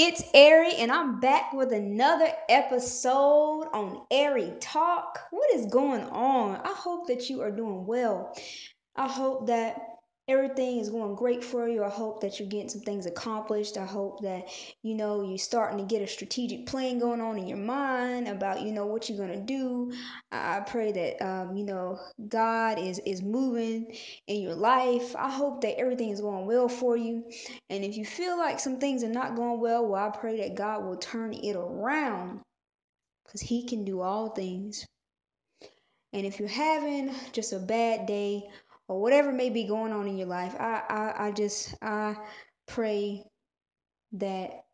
It's Airy, and I'm back with another episode on Airy Talk. What is going on? I hope that you are doing well. I hope that everything is going great for you. I hope that you're getting some things accomplished. I hope that you know you're starting to get a strategic plan going on in your mind about you know what you're gonna do. I pray that um, you know God is is moving in your life. I hope that everything is going well for you. And if you feel like some things are not going well, well, I pray that God will turn it around because He can do all things. And if you're having just a bad day or whatever may be going on in your life, I, I, I just I pray that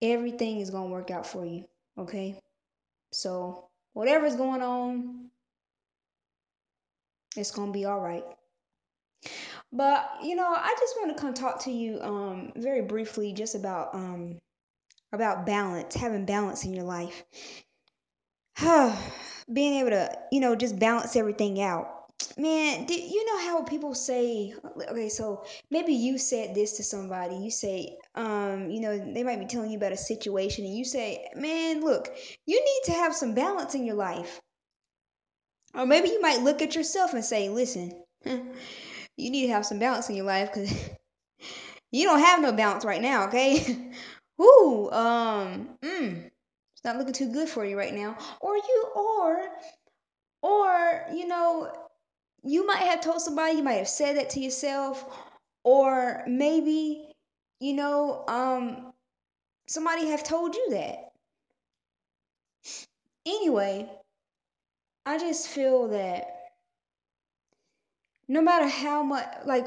everything is gonna work out for you. Okay? So whatever's going on, it's gonna be all right. But you know, I just want to come talk to you um very briefly just about um about balance, having balance in your life. Being able to, you know, just balance everything out. Man, did you know how people say okay, so maybe you said this to somebody. You say, um, you know, they might be telling you about a situation and you say, "Man, look, you need to have some balance in your life." Or maybe you might look at yourself and say, "Listen, you need to have some balance in your life cuz you don't have no balance right now, okay? Ooh, um, mm, it's not looking too good for you right now. Or you, or, or, you know, you might have told somebody, you might have said that to yourself, or maybe, you know, um, somebody have told you that. Anyway, I just feel that no matter how much, like,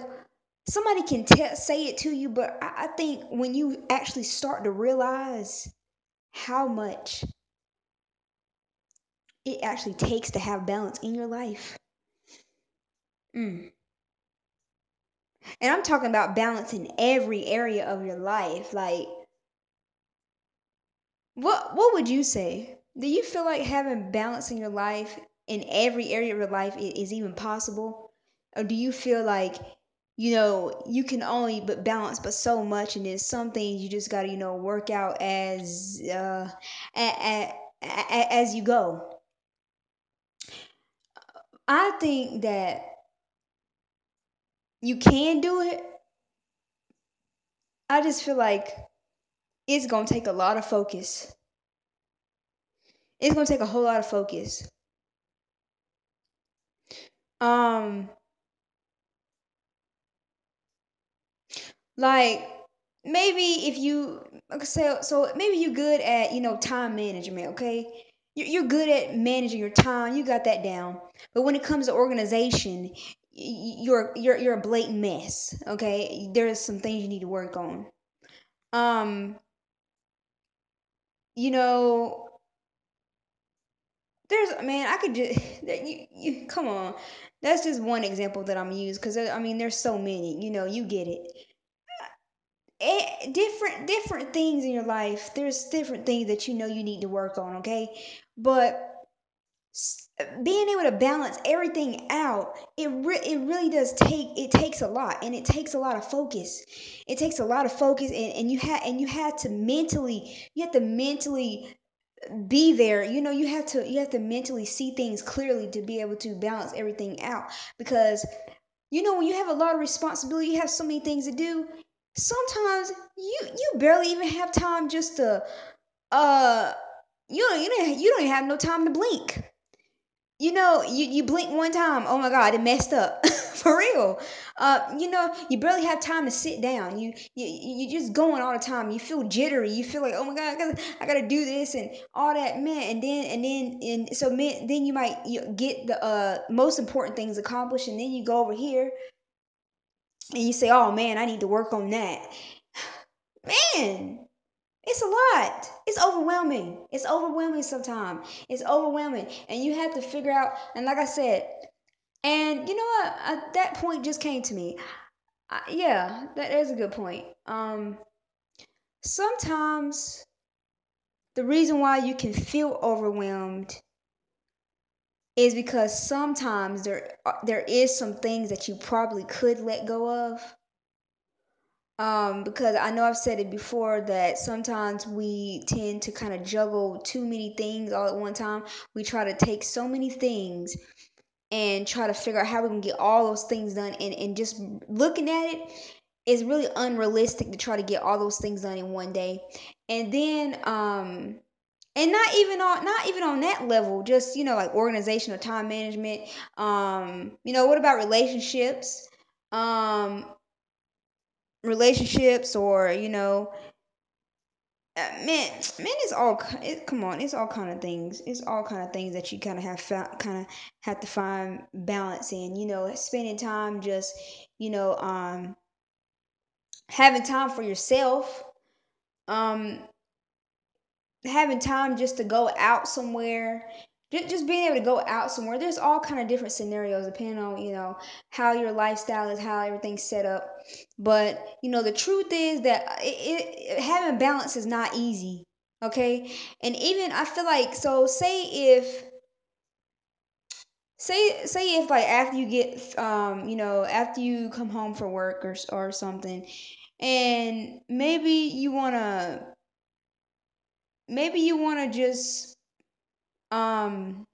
somebody can te- say it to you, but I, I think when you actually start to realize how much it actually takes to have balance in your life. Mm. And I'm talking about balance in every area of your life. Like, what what would you say? Do you feel like having balance in your life in every area of your life is even possible? Or do you feel like, you know, you can only but balance but so much and there's some things you just got to, you know, work out as uh a, a, a, as you go? I think that you can do it. I just feel like it's to take a lot of focus. It's to take a whole lot of focus. Um like maybe if you so so maybe you're good at, you know, time management, okay? You're good at managing your time. You got that down. But when it comes to organization, you're you're you're a blatant mess, okay? There's some things you need to work on. Um, you know, there's man, I could just you, you come on. That's just one example that I'm used because I mean there's so many. You know, you get it. Eh, different different things in your life. There's different things that you know you need to work on. Okay, but being able to balance everything out it re- it really does take it takes a lot and it takes a lot of focus it takes a lot of focus and, and you have and you have to mentally you have to mentally be there you know you have to you have to mentally see things clearly to be able to balance everything out because you know when you have a lot of responsibility you have so many things to do sometimes you you barely even have time just to uh you don't you don't you don't have no time to blink you know, you, you blink one time, oh my God, it messed up. For real. Uh, you know, you barely have time to sit down. You you you just going all the time. You feel jittery. You feel like, oh my God, I gotta, I gotta do this and all that, man. And then and then and so man, then you might you get the uh most important things accomplished, and then you go over here and you say, oh man, I need to work on that. Man, it's a lot. It's overwhelming. It's overwhelming sometimes. It's overwhelming. And you have to figure out, and like I said, and you know what? Uh, that point just came to me. I, yeah, that is a good point. Um, sometimes the reason why you can feel overwhelmed is because sometimes there there is some things that you probably could let go of, Um, because I know I've said it before that sometimes we tend to kind of juggle too many things all at one time. We try to take so many things and try to figure out how we can get all those things done and, and just looking at it it's really unrealistic to try to get all those things done in one day and then um and not even on not even on that level just you know like organizational time management um you know what about relationships? Um relationships or you know uh, man man all it, come on it's all kind of things it's all kind of things that you kind of have found kind of have to find balance in you know spending time just you know um having time for yourself. Um having time just to go out somewhere just, being able to go out somewhere. There's all kind of different scenarios depending on you know how your lifestyle is how everything's set up. But you know the truth is that it, it, having balance is not easy okay? And even i feel like so say if say say if like after you get um you know after you come home from work or or something and maybe you want to maybe you want to just um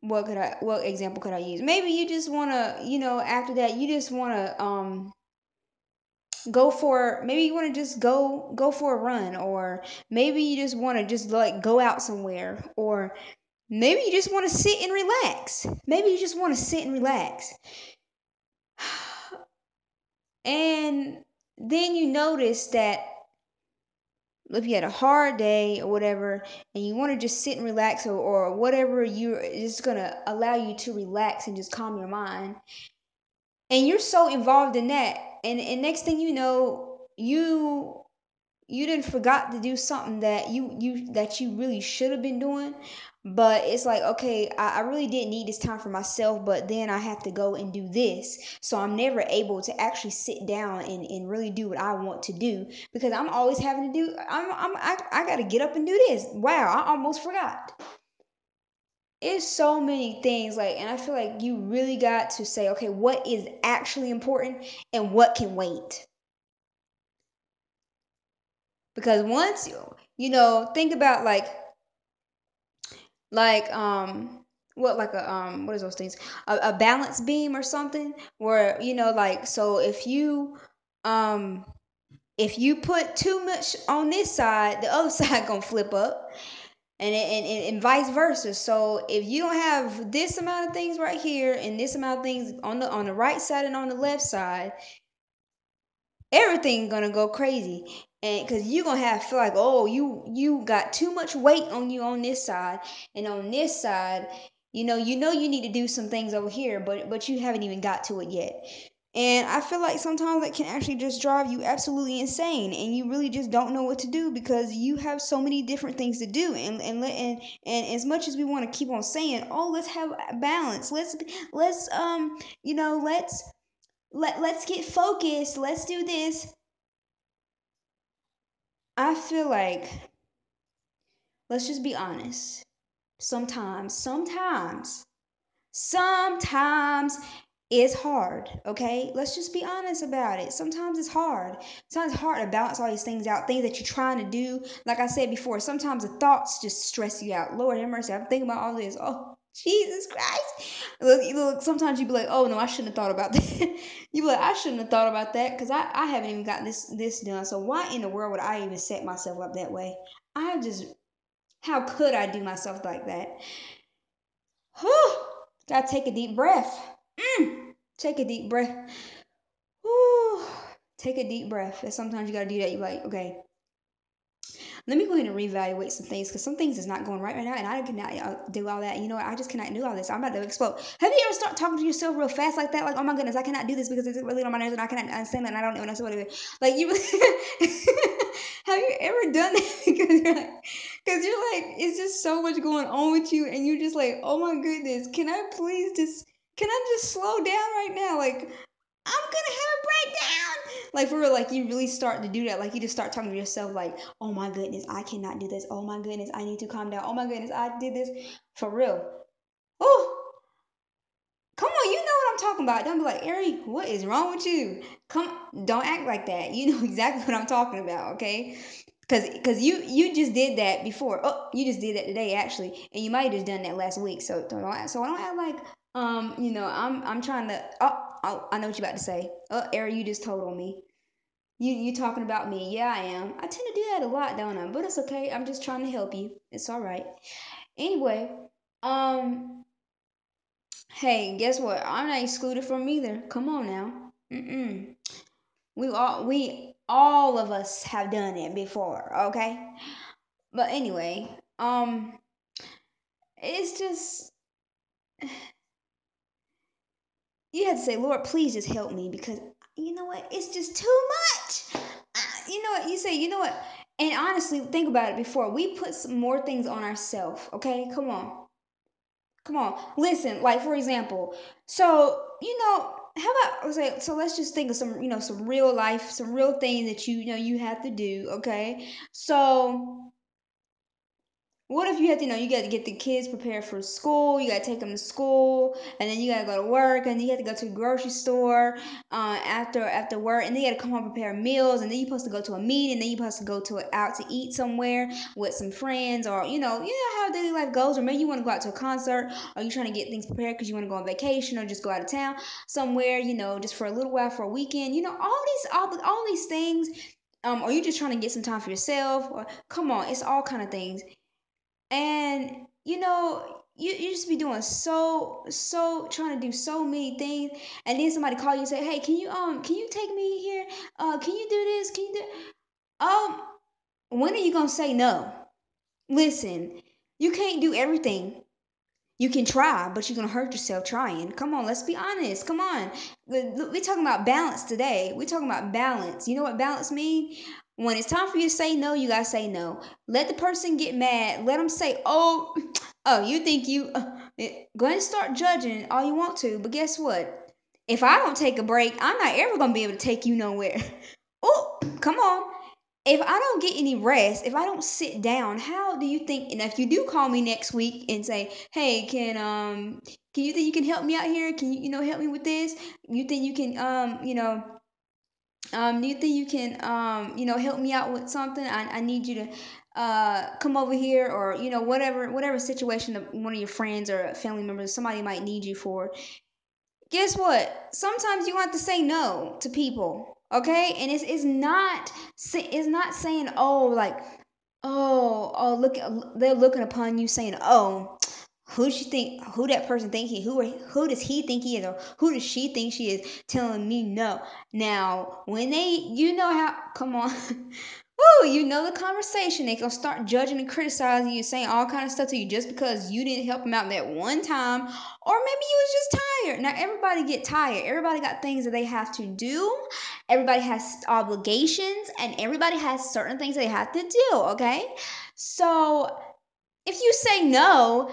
what could I what example could I use? Maybe you just want to, you know, after that you just want to um go for maybe you want to just go go for a run or maybe you just want to just like go out somewhere or maybe you just want to sit and relax. Maybe you just want to sit and relax. And then you notice that if you had a hard day or whatever and you want to just sit and relax or, or whatever you is going to allow you to relax and just calm your mind. And you're so involved in that and, and next thing you know you you didn't forgot to do something that you you that you really should have been doing. But it's like okay I, I really didn't need this time for myself but then i have to go and do this. So i'm never able to actually sit down and, and really do what i want to do because i'm always having to do i'm, I'm i, I gotta get up and do this. Wow i almost forgot. It's so many things like and i feel like you really got to say okay what is actually important and what can wait because once you you know think about like like um what like a um what is those things? A, a balance beam or something where you know like so if you um if you put too much on this side the other side gonna flip up and, and, and, and vice versa. So if you don't have this amount of things right here and this amount of things on the on the right side and on the left side everything gonna go crazy. And because you're gonna have feel like oh you you got too much weight on you on this side. And on this side you know you know you need to do some things over here but but you haven't even got to it yet. And i feel like sometimes that can actually just drive you absolutely insane. And you really just don't know what to do because you have so many different things to do. And and and, and as much as we want to keep on saying oh let's have balance. Let's let's um you know let's let, let's get focused. Let's do this. I feel like let's just be honest. Sometimes sometimes sometimes it's hard okay? Let's just be honest about it. Sometimes it's hard. Sometimes it's hard to balance all these things out things that you're trying to do. Like i said before sometimes the thoughts just stress you out. Lord have mercy. I'm thinking about all this. Oh Jesus Christ. Look, look, sometimes you'd be like, oh no, I shouldn't have thought about that. you be like, I shouldn't have thought about that because I, I haven't even gotten this this done. So why in the world would I even set myself up that way? I just how could I do myself like that? Whew. Gotta take a deep breath. Mm. Take a deep breath. Whew. Take a deep breath. And sometimes you gotta do that. You're like, okay, let me go ahead and reevaluate some things because some things is not going right right now, and I cannot uh, do all that. You know what? I just cannot do all this. I'm about to explode. Have you ever start talking to yourself real fast like that? Like, oh my goodness, I cannot do this because it's really on my nerves, and I cannot understand that, and I don't know what it is. Like you, have you ever done that? because you're like, because you're like, it's just so much going on with you, and you're just like, oh my goodness, can I please just, can I just slow down right now? Like, I'm gonna have a breakdown. Like for real, like you really start to do that. Like you just start talking to yourself, like, oh my goodness, I cannot do this. Oh my goodness, I need to calm down. Oh my goodness, I did this. For real. Oh, come on, you know what I'm talking about. Don't be like, Ari, what is wrong with you? Come, don't act like that. You know exactly what I'm talking about, okay? Cause, cause you you just did that before. Oh, you just did that today actually, and you might have just done that last week. So don't so I don't act like um you know I'm I'm trying to. Oh, oh I know what you're about to say. Oh, Ari, you just told on me. You you talking about me? Yeah, I am. I tend to do that a lot, don't I? But it's okay. I'm just trying to help you. It's all right. Anyway, um, hey, guess what? I'm not excluded from either. Come on now. Mm-mm. We all we all of us have done it before, okay? But anyway, um, it's just you have to say, Lord, please just help me because you know what? It's just too much. Uh, you know what? You say, you know what? And honestly, think about it before we put some more things on ourselves, okay? Come on. Come on. Listen, like for example, so, you know, how about say so let's just think of some, you know, some real life, some real thing that you, you know you have to do, okay? So what if you have to, you know, you got to get the kids prepared for school, you got to take them to school, and then you got to go to work, and then you have to go to the grocery store uh, after after work, and then you got to come home prepare meals, and then you're supposed to go to a meeting, and then you're supposed to go to out to eat somewhere with some friends, or you know, you know how daily life goes, or maybe you want to go out to a concert, or you're trying to get things prepared because you want to go on vacation, or just go out of town somewhere, you know, just for a little while for a weekend, you know, all these all, all these things um, or you're just trying to get some time for yourself or come on it's all kind of things and you know you, you just be doing so so trying to do so many things and then somebody call you and say hey can you um can you take me here uh can you do this can you do um when are you gonna say no listen you can't do everything you can try, but you're gonna hurt yourself trying. Come on, let's be honest. Come on. We're talking about balance today. We're talking about balance. You know what balance mean? When it's time for you to say no, you gotta say no. Let the person get mad. Let them say, "Oh, oh, you think you." Uh, go ahead and start judging all you want to, but guess what? If I don't take a break, I'm not ever gonna be able to take you nowhere. oh, come on if I don't get any rest, if I don't sit down, how do you think? And if you do call me next week and say, "Hey, can um, can you think you can help me out here? Can you you know help me with this? You think you can um, you know." Um, do you think you can um, you know, help me out with something? I, I need you to uh come over here or you know whatever whatever situation that one of your friends or family members somebody might need you for guess what? Sometimes you have to say no to people, okay? And it's it's not it's not saying oh like oh oh look they're looking upon you saying oh who she think who that person think he who who does he think he is or who does she think she is telling me no now when they you know how come on Woo, you know the conversation. They gonna start judging and criticizing you, saying all kind of stuff to you just because you didn't help them out that one time, or maybe you was just tired. Now everybody get tired. Everybody got things that they have to do. Everybody has obligations, and everybody has certain things they have to do. Okay, so if you say no,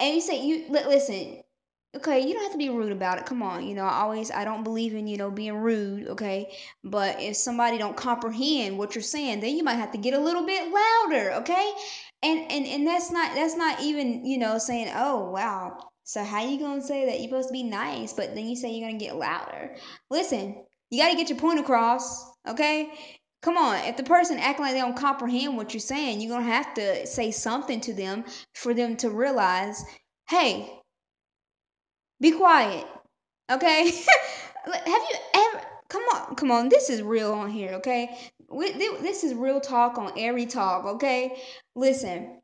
and you say you listen, okay, you don't have to be rude about it. Come on, you know, I always I don't believe in, you know, being rude, okay? But if somebody don't comprehend what you're saying, then you might have to get a little bit louder, okay? And and and that's not that's not even, you know, saying, "Oh, wow. So how you to say that you're supposed to be nice, but then you say you're to get louder?" Listen, you got to get your point across, okay? Come on, if the person acting like they don't comprehend what you're saying, you're gonna have to say something to them for them to realize, hey, be quiet. Okay? Have you ever come on, come on, this is real on here, okay? This is real talk on Airy Talk, okay? Listen.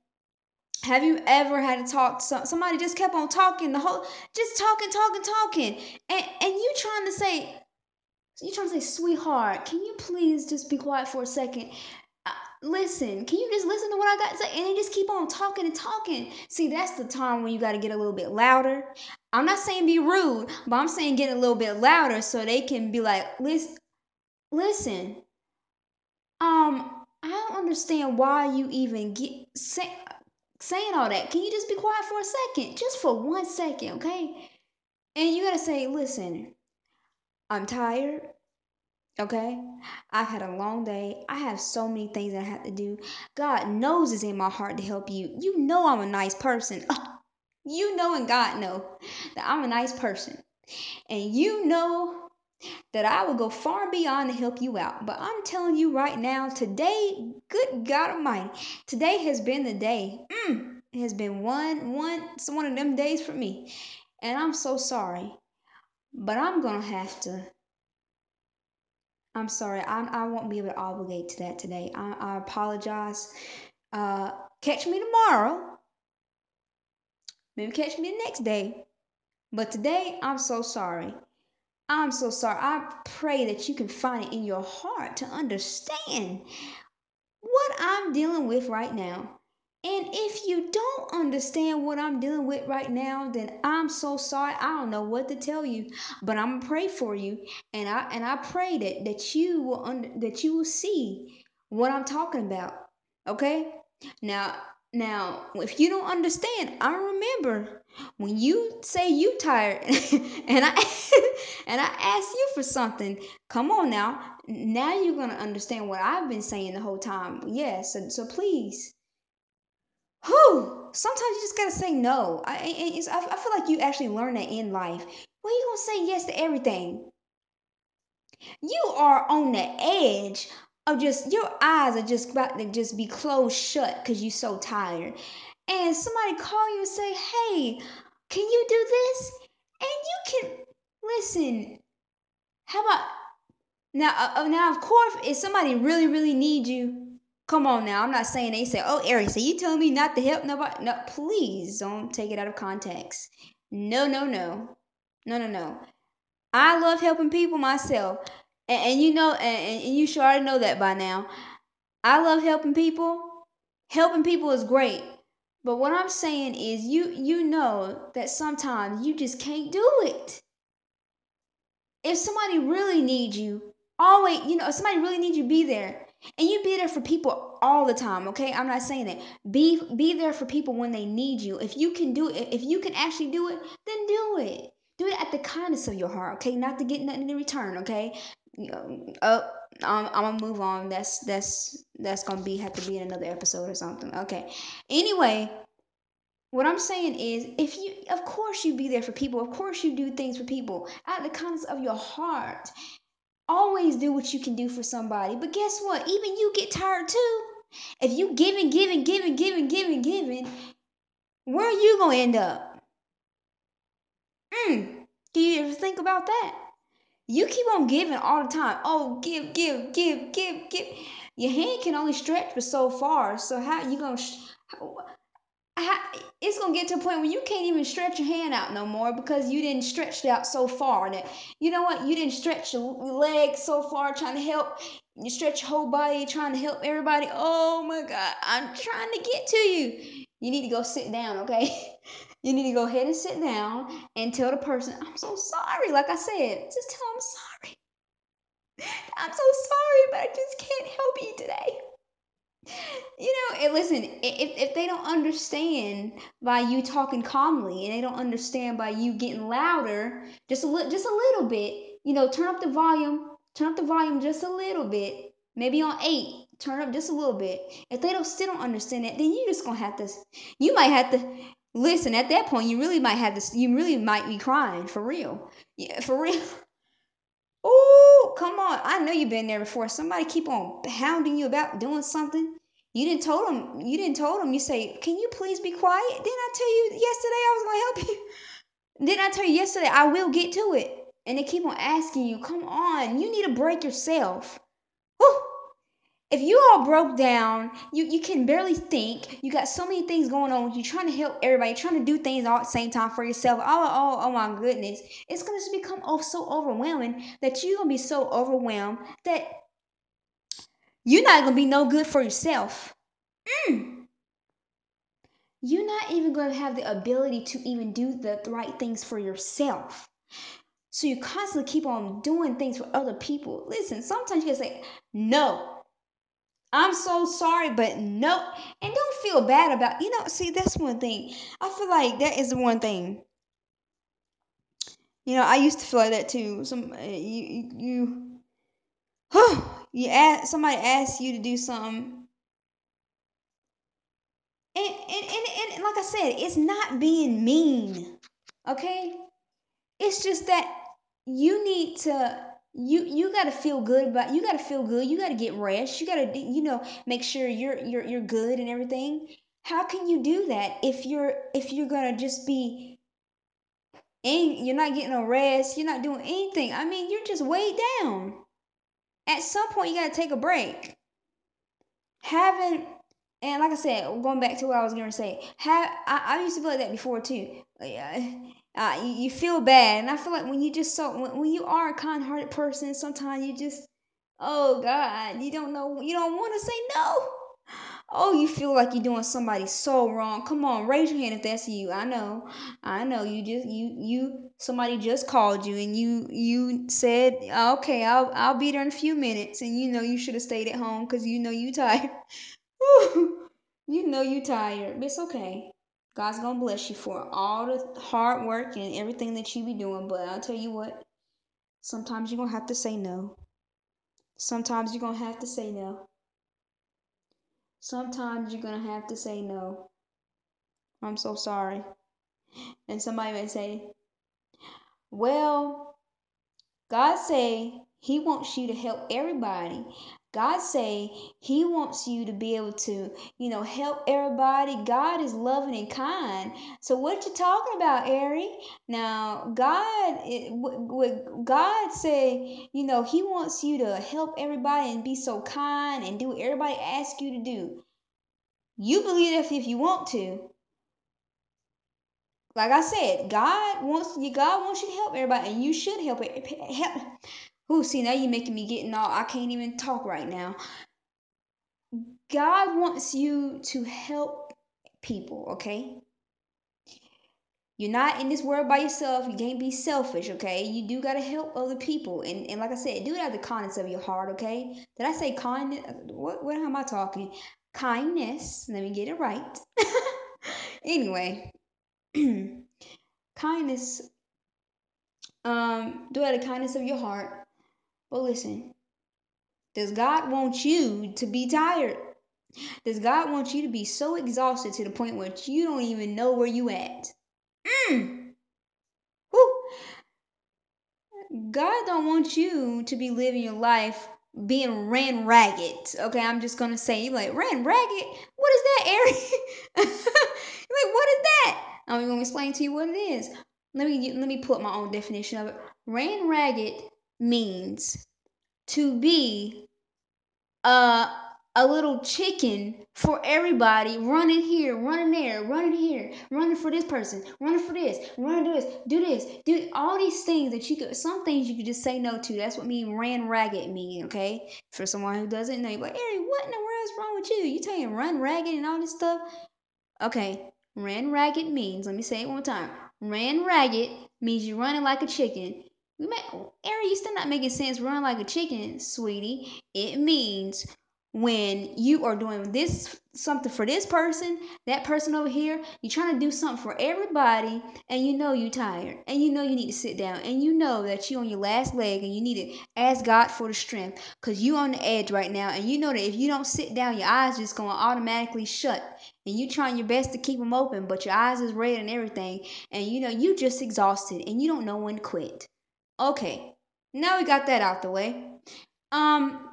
Have you ever had to talk to somebody just kept on talking the whole just talking, talking, talking. And and you trying to say you trying to say, sweetheart, can you please just be quiet for a second? Uh, listen, can you just listen to what I got to say? And they just keep on talking and talking. See, that's the time when you got to get a little bit louder. I'm not saying be rude, but I'm saying get a little bit louder so they can be like, listen, listen. Um, I don't understand why you even get say, saying all that. Can you just be quiet for a second? Just for one second, okay? And you gotta say, listen, I'm tired. Okay? I've had a long day. I have so many things I have to do. God knows it's in my heart to help you. You know I'm a nice person. you know and God know that I'm a nice person. And you know that I will go far beyond to help you out. But I'm telling you right now, today, good God Almighty, today has been the day. Mm, it has been one, one, it's one of them days for me. And I'm so sorry. But I'm gonna have to. I'm sorry. I, I won't be able to obligate to that today. I, I apologize. Uh, catch me tomorrow. Maybe catch me the next day. But today, I'm so sorry. I'm so sorry. I pray that you can find it in your heart to understand what I'm dealing with right now. And if you don't understand what I'm dealing with right now, then I'm so sorry. I don't know what to tell you, but I'm gonna pray for you, and I and I pray that that you will under, that you will see what I'm talking about. Okay? Now, now, if you don't understand, I remember when you say you tired, and I and I ask you for something. Come on now, now you're gonna understand what I've been saying the whole time. Yes, so, so please whew, sometimes you just gotta say no. I, I, I feel like you actually learn that in life. Well, you gonna say yes to everything. You are on the edge of just your eyes are just about to just be closed shut because you're so tired. And somebody call you and say, "Hey, can you do this?" And you can listen. How about now? Uh, now, of course, if somebody really, really needs you, Come on now, I'm not saying they say, oh, Ari, so you telling me not to help nobody? No, please don't take it out of context. No, no, no. No, no, no. I love helping people myself. And, and you know, and, and you already know that by now. I love helping people. Helping people is great. But what I'm saying is you you know that sometimes you just can't do it. If somebody really needs you, always, you know, if somebody really needs you, be there. And you be there for people all the time, okay? I'm not saying that. Be be there for people when they need you. If you can do it, if you can actually do it, then do it. Do it at the kindness of your heart, okay? Not to get nothing in return, okay? Uh, oh, I'm, I'm gonna move on. That's that's that's gonna be have to be in another episode or something. Okay. Anyway, what I'm saying is, if you, of course, you be there for people. Of course, you do things for people of the kindness of your heart. Always do what you can do for somebody. But guess what? Even you get tired too. If you giving, giving, giving, giving, giving, giving, where are you gonna end up? Hmm. Do you ever think about that? You keep on giving all the time. Oh, give, give, give, give, give. Your hand can only stretch for so far. So how you gonna? It's gonna get to a point where you can't even stretch your hand out no more because you didn't stretch it out so far. That you know what? You didn't stretch your legs so far trying to help. You stretch your whole body trying to help everybody. Oh my God, I'm trying to get to you. You need to go sit down, okay? You need to go ahead and sit down and tell the person, I'm so sorry. Like I said, just tell them sorry. I'm so sorry, but I just can't help you today you know, listen, if, if they don't understand by you talking calmly and they don't understand by you getting louder, just a little, just a little bit, you know, turn up the volume, turn up the volume just a little bit, maybe on eight, turn up just a little bit. If they don't still don't understand it, then you just gonna have to, you might have to listen. At that point, you really might have to, you really might be crying for real, yeah, for real. Oh, come on. I know you've been there before. Somebody keep on hounding you about doing something. You didn't told them. You didn't told them. You say, "Can you please be quiet?" Didn't I tell you yesterday I was gonna help you? Didn't I tell you yesterday I will get to it? And they keep on asking you, "Come on, you need to break yourself." If you all broke down, you you can barely think. You got so many things going on. You're trying to help everybody, trying to do things all at the same time for yourself. Oh, oh, oh my goodness! It's gonna just become oh so overwhelming that you're gonna be so overwhelmed that you're not gonna be no good for yourself. Mm. You're not even gonna have the ability to even do the right things for yourself. So you constantly keep on doing things for other people. Listen, sometimes you can say, no, I'm so sorry, but no. And don't feel bad about, you know, see, that's one thing. I feel like that is the one thing. You know, I used to feel like that too. Some uh, you you huh, you ask somebody asks you to do something and, and, and, and like I said, it's not being mean. Okay? It's just that you need to you you got to feel good about you got to feel good. You got to get rest. You got to you know make sure you're you're you're good and everything. How can you do that if you're if you're gonna just be and you're not getting no rest you're not doing anything? I mean you're just weighed down. At some point you got to take a break. Having and like i said going back to what i was to say have I, I used to feel like that before too uh, uh, you, you feel bad. And i feel like when you just so when, when you are a kind-hearted person sometimes you just oh god you don't know you don't want to say no. Oh you feel like you're doing somebody so wrong. Come on raise your hand if that's you. I know. I know. You just you you somebody just called you and you you said okay i'll i'll be there in a few minutes. And you know you should have stayed at home because you know you tired. You know you tired. It's okay God's gonna bless you for all the hard work and everything that you be doing. But I'll tell you what, sometimes you're gonna have to say no. Sometimes you're gonna have to say no. Sometimes you're gonna have to say no. I'm so sorry. And somebody may say, Well, God say he wants you to help everybody. God say he wants you to be able to, you know, help everybody. God is loving and kind. So what you talking about, Ari? Now, God, God say, you know, he wants you to help everybody and be so kind and do what everybody asks you to do. You believe that if you want to. Like I said, God wants you. God wants you to help everybody, and you should help it. Help. Ooh, see now you're making me getting all. I can't even talk right now. God wants you to help people, okay? You're not in this world by yourself. You can't be selfish, okay? You do gotta help other people. And, and like I said, do it out of the kindness of your heart, okay? Did I say kindness? What, what am I talking? Kindness. Let me get it right. anyway, kindness. Um, do it out of the kindness of your heart. But listen, does God want you to be tired? Does God want you to be so exhausted to the point where you don't even know where you at? Mm. Woo. God don't want you to be living your life being ran ragged. Okay, I'm just gonna say you like ran ragged. What is that, Ari? like what is that? I'm gonna explain to you what it is. Let me let me put my own definition of it. Ran ragged means to be uh a little chicken for everybody running here, running there, running here, running for this person, running for this, running this, do this, do all these things that you could. Some things you could just say no to. That's what mean ran ragged mean. Okay, for someone who doesn't know, you're like, Ari, what in the world is wrong with you? You telling run ragged and all this stuff? Okay, ran ragged means. Let me say it one time. Ran ragged means you're running like a chicken. We may, Ari, you still not making sense. Run like a chicken, sweetie. It means when you are doing this something for this person, that person over here, you're trying to do something for everybody, and you know you're tired, and you know you need to sit down, and you know that you're on your last leg, and you need to ask God for the strength, cause you're on the edge right now, and you know that if you don't sit down, your eyes just gonna automatically shut, and you're trying your best to keep them open, but your eyes is red and everything, and you know you just exhausted, and you don't know when to quit. Okay, now we got that out the way. Um,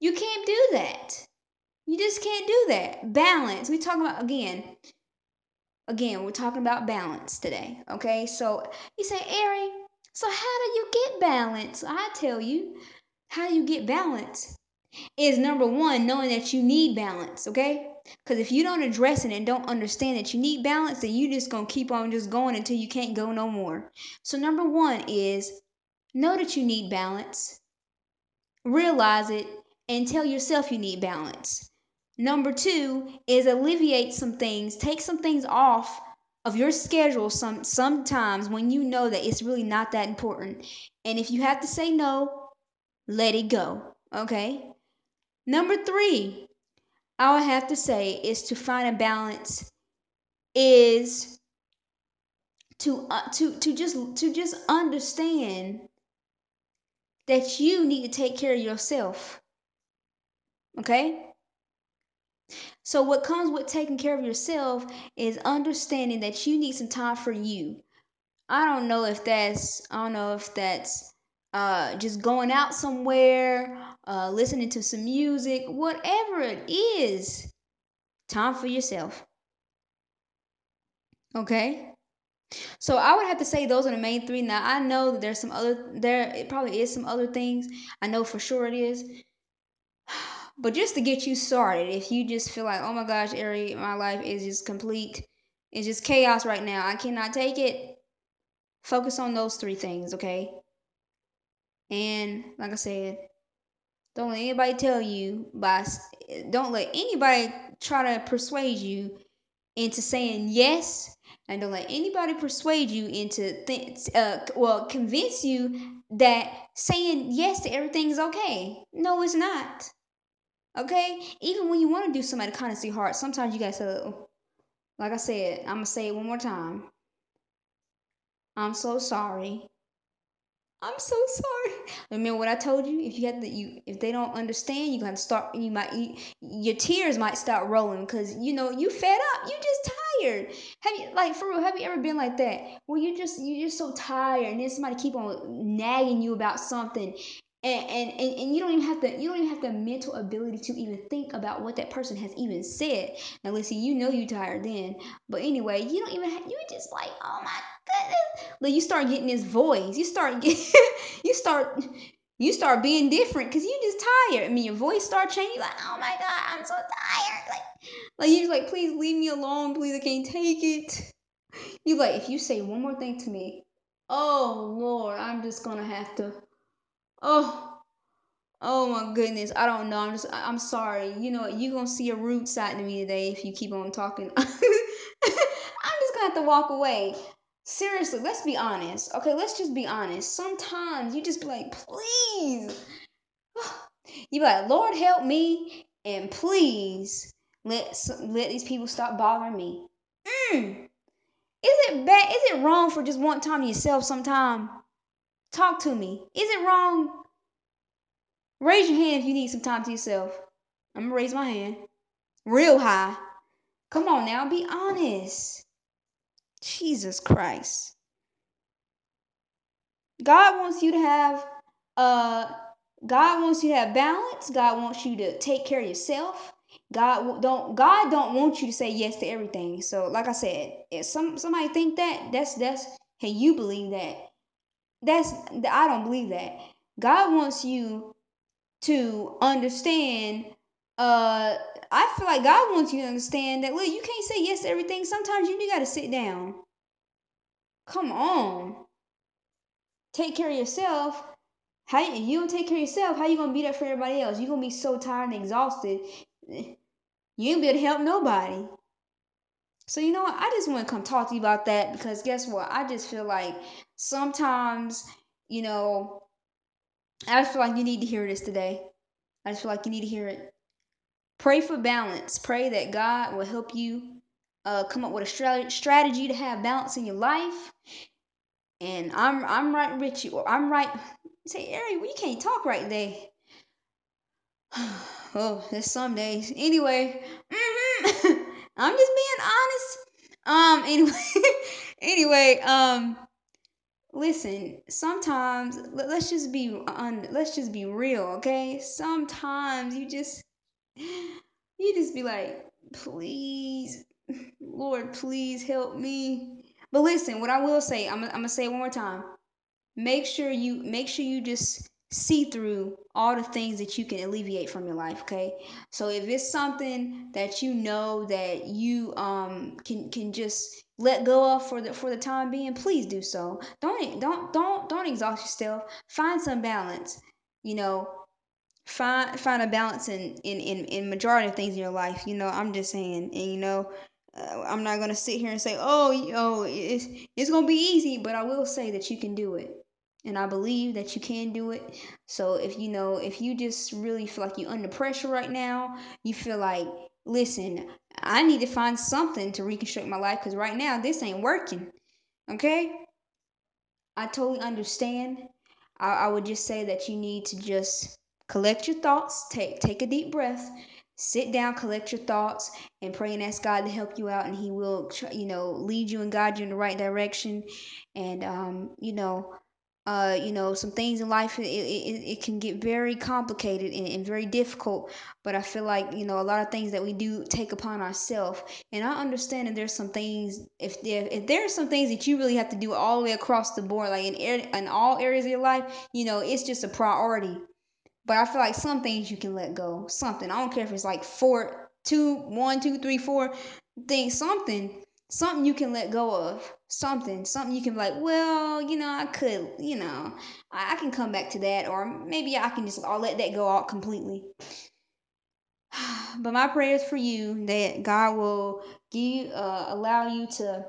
you can't do that. You just can't do that. Balance. We talking about again. Again, we're talking about balance today. Okay, so you say, Ari, so how do you get balance? I tell you, how do you get balance? Is number one knowing that you need balance. Okay, because if you don't address it and don't understand that you need balance, then you just gonna keep on just going until you can't go no more. So number one is know that you need balance. Realize it and tell yourself you need balance. Number two is alleviate some things, take some things off of your schedule some sometimes when you know that it's really not that important. And if you have to say no, let it go. Okay? Number three, I have to say is to find a balance is to uh, to to just to just understand that you need to take care of yourself. Okay? So, what comes with taking care of yourself is understanding that you need some time for you. I don't know if that's I don't know if that's uh just going out somewhere, uh listening to some music, whatever it is. Time for yourself. Okay? So I would have to say those are the main three. Now I know that there's some other there it probably is some other things. I know for sure it is. But just to get you started, if you just feel like, oh my gosh, Ari, my life is just complete, it's just chaos right now. I cannot take it. Focus on those three things, okay? And like I said, don't let anybody tell you by don't let anybody try to persuade you into saying yes and don't let anybody persuade you into th- uh, well convince you that saying yes to everything is okay. No it's not. Okay? Even when you want to do something out of of heart sometimes you gotta say like i said i'm gonna say it one more time. I'm so sorry I'm so sorry. Remember what I told you? If you have to, you if they don't understand, you to start. You might you, your tears might start rolling because you know you fed up. You just tired. Have you like for real? Have you ever been like that? Where you just you just so tired, and then somebody keep on nagging you about something, and, and, and, and you don't even have to you don't even have the mental ability to even think about what that person has even said. Now listen, you know you tired then, but anyway, you don't even have, you just like oh my Like you start getting this voice, you start getting you start you start being different because you just tired. I mean your voice start changing. You're like oh my god, I'm so tired. Like like you're like please leave me alone, please I can't take it. You like if you say one more thing to me, oh Lord, I'm just gonna have to Oh, oh my goodness. I don't know. I'm just, I'm sorry. You know, you're going to see a rude side to me today if you keep on talking. I'm just to have to walk away. Seriously, let's be honest. Okay, let's just be honest. Sometimes you just be like, please. You be like, Lord, help me. And please let, let these people stop bothering me. Mm. Is it bad? Is it wrong for just one time to yourself sometime? Talk to me. Is it wrong Raise your hand if you need some time to yourself. I'm gonna raise my hand. Real high. Come on now, be honest. Jesus Christ. God wants you to have uh God wants you to have balance. God wants you to take care of yourself. God don't God don't want you to say yes to everything. So like I said, if some somebody think that, that's that's hey you believe that. That's I don't believe that. God wants you to understand uh I feel like God wants you to understand that look, you can't say yes to everything. Sometimes you do gotta sit down. Come on. Take care of yourself. How you, don't take care of yourself, how you gonna be there for everybody else? you gonna be so tired and exhausted. You ain't be able to help nobody. So you know what? I just want to come talk to you about that because guess what? I just feel like sometimes, you know, I feel like you need to hear this today. I just feel like you need to hear it. Pray for balance. Pray that God will help you uh, come up with a strategy to have balance in your life. And I'm I'm right with you. Or I'm right. Say, Ari, you can't talk right there. oh, there's some days. Anyway, mm-hmm. I'm just being honest. Um. Anyway. anyway. Um. Listen. Sometimes let's just be on. Let's just be real, okay? Sometimes you just you just be like, please, Lord, please help me. But listen, what I will say, I'm, I'm gonna say it one more time. Make sure you make sure you just see through all the things that you can alleviate from your life okay so if it's something that you know that you um can can just let go of for the for the time being please do so don't don't don't don't exhaust yourself find some balance you know find find a balance in in in, in majority of things in your life you know i'm just saying and you know uh, i'm not gonna sit here and say oh oh it's it's gonna be easy but i will say that you can do it and i believe that you can do it. So if you know if you just really feel like you're under pressure right now you feel like listen i need to find something to reconstruct my life because right now this ain't working okay? I totally understand. I, I would just say that you need to just collect your thoughts take take a deep breath sit down, collect your thoughts, and pray and ask God to help you out, and He will, you know, lead you and guide you in the right direction. And um, you know, uh, you know, some things in life it, it, it can get very complicated and, and, very difficult. But I feel like you know a lot of things that we do take upon ourselves. And I understand that there's some things if there if there's some things that you really have to do all the way across the board, like in in all areas of your life, you know, it's just a priority. But I feel like some things you can let go. Something. I don't care if it's like four, two, one, two, three, four things. Something. Something you can let go of. Something. Something you can be like well you know i could you know i, I can come back to that. Or maybe i can just i'll let that go out completely. But my prayers for you that god will give uh, allow you to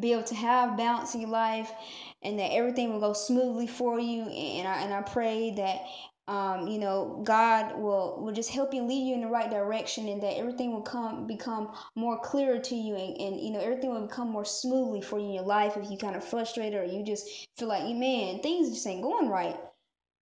be able to have balance in your life and that everything will go smoothly for you and i and i pray that um, you know, God will will just help you lead you in the right direction, and that everything will come become more clearer to you, and, and you know everything will become more smoothly for you in your life. If you kind of frustrated or you just feel like, man, things just ain't going right,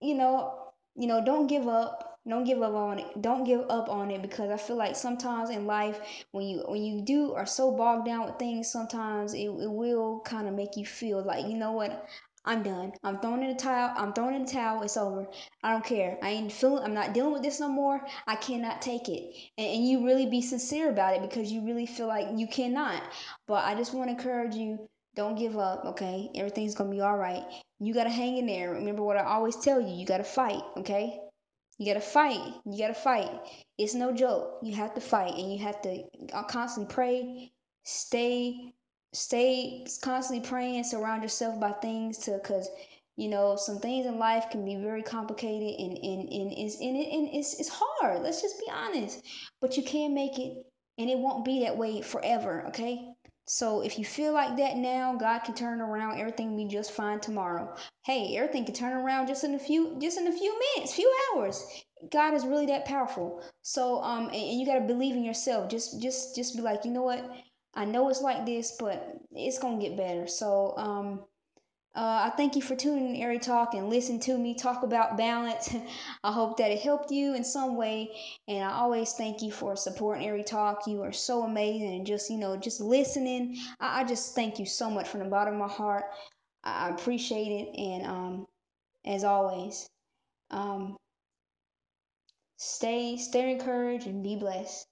you know, you know, don't give up. Don't give up on it. Don't give up on it because I feel like sometimes in life, when you when you do are so bogged down with things, sometimes it, it will kind of make you feel like you know what I'm done. I'm throwing in the towel. I'm throwing in the towel. It's over. I don't care. I ain't feeling. I'm not dealing with this no more. I cannot take it. And, and you really be sincere about it because you really feel like you cannot. But I just want to encourage you. Don't give up. Okay, everything's gonna be all right. You gotta hang in there. Remember what I always tell you. You gotta fight. Okay. You gotta fight. You gotta fight. It's no joke. You have to fight, and you have to uh, constantly pray. Stay stay constantly praying surround yourself by things to because you know some things in life can be very complicated and and, and it's and, it, and it's, it's hard let's just be honest but you can make it and it won't be that way forever okay so if you feel like that now god can turn around. Everything be just fine tomorrow. Hey everything can turn around just in a few just in a few minutes few hours. God is really that powerful. So um and, and you got to believe in yourself. Just just just be like you know what? I know it's like this, but it's gonna get better. So um, uh, I thank you for tuning in Airy Talk and listen to me talk about balance. I hope that it helped you in some way, and I always thank you for supporting Airy Talk. You are so amazing, and just you know, just listening. I, I just thank you so much from the bottom of my heart. I, I appreciate it, and um, as always, um, stay stay encouraged and be blessed.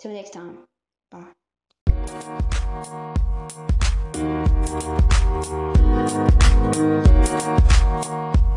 Till next time, bye. Thank you.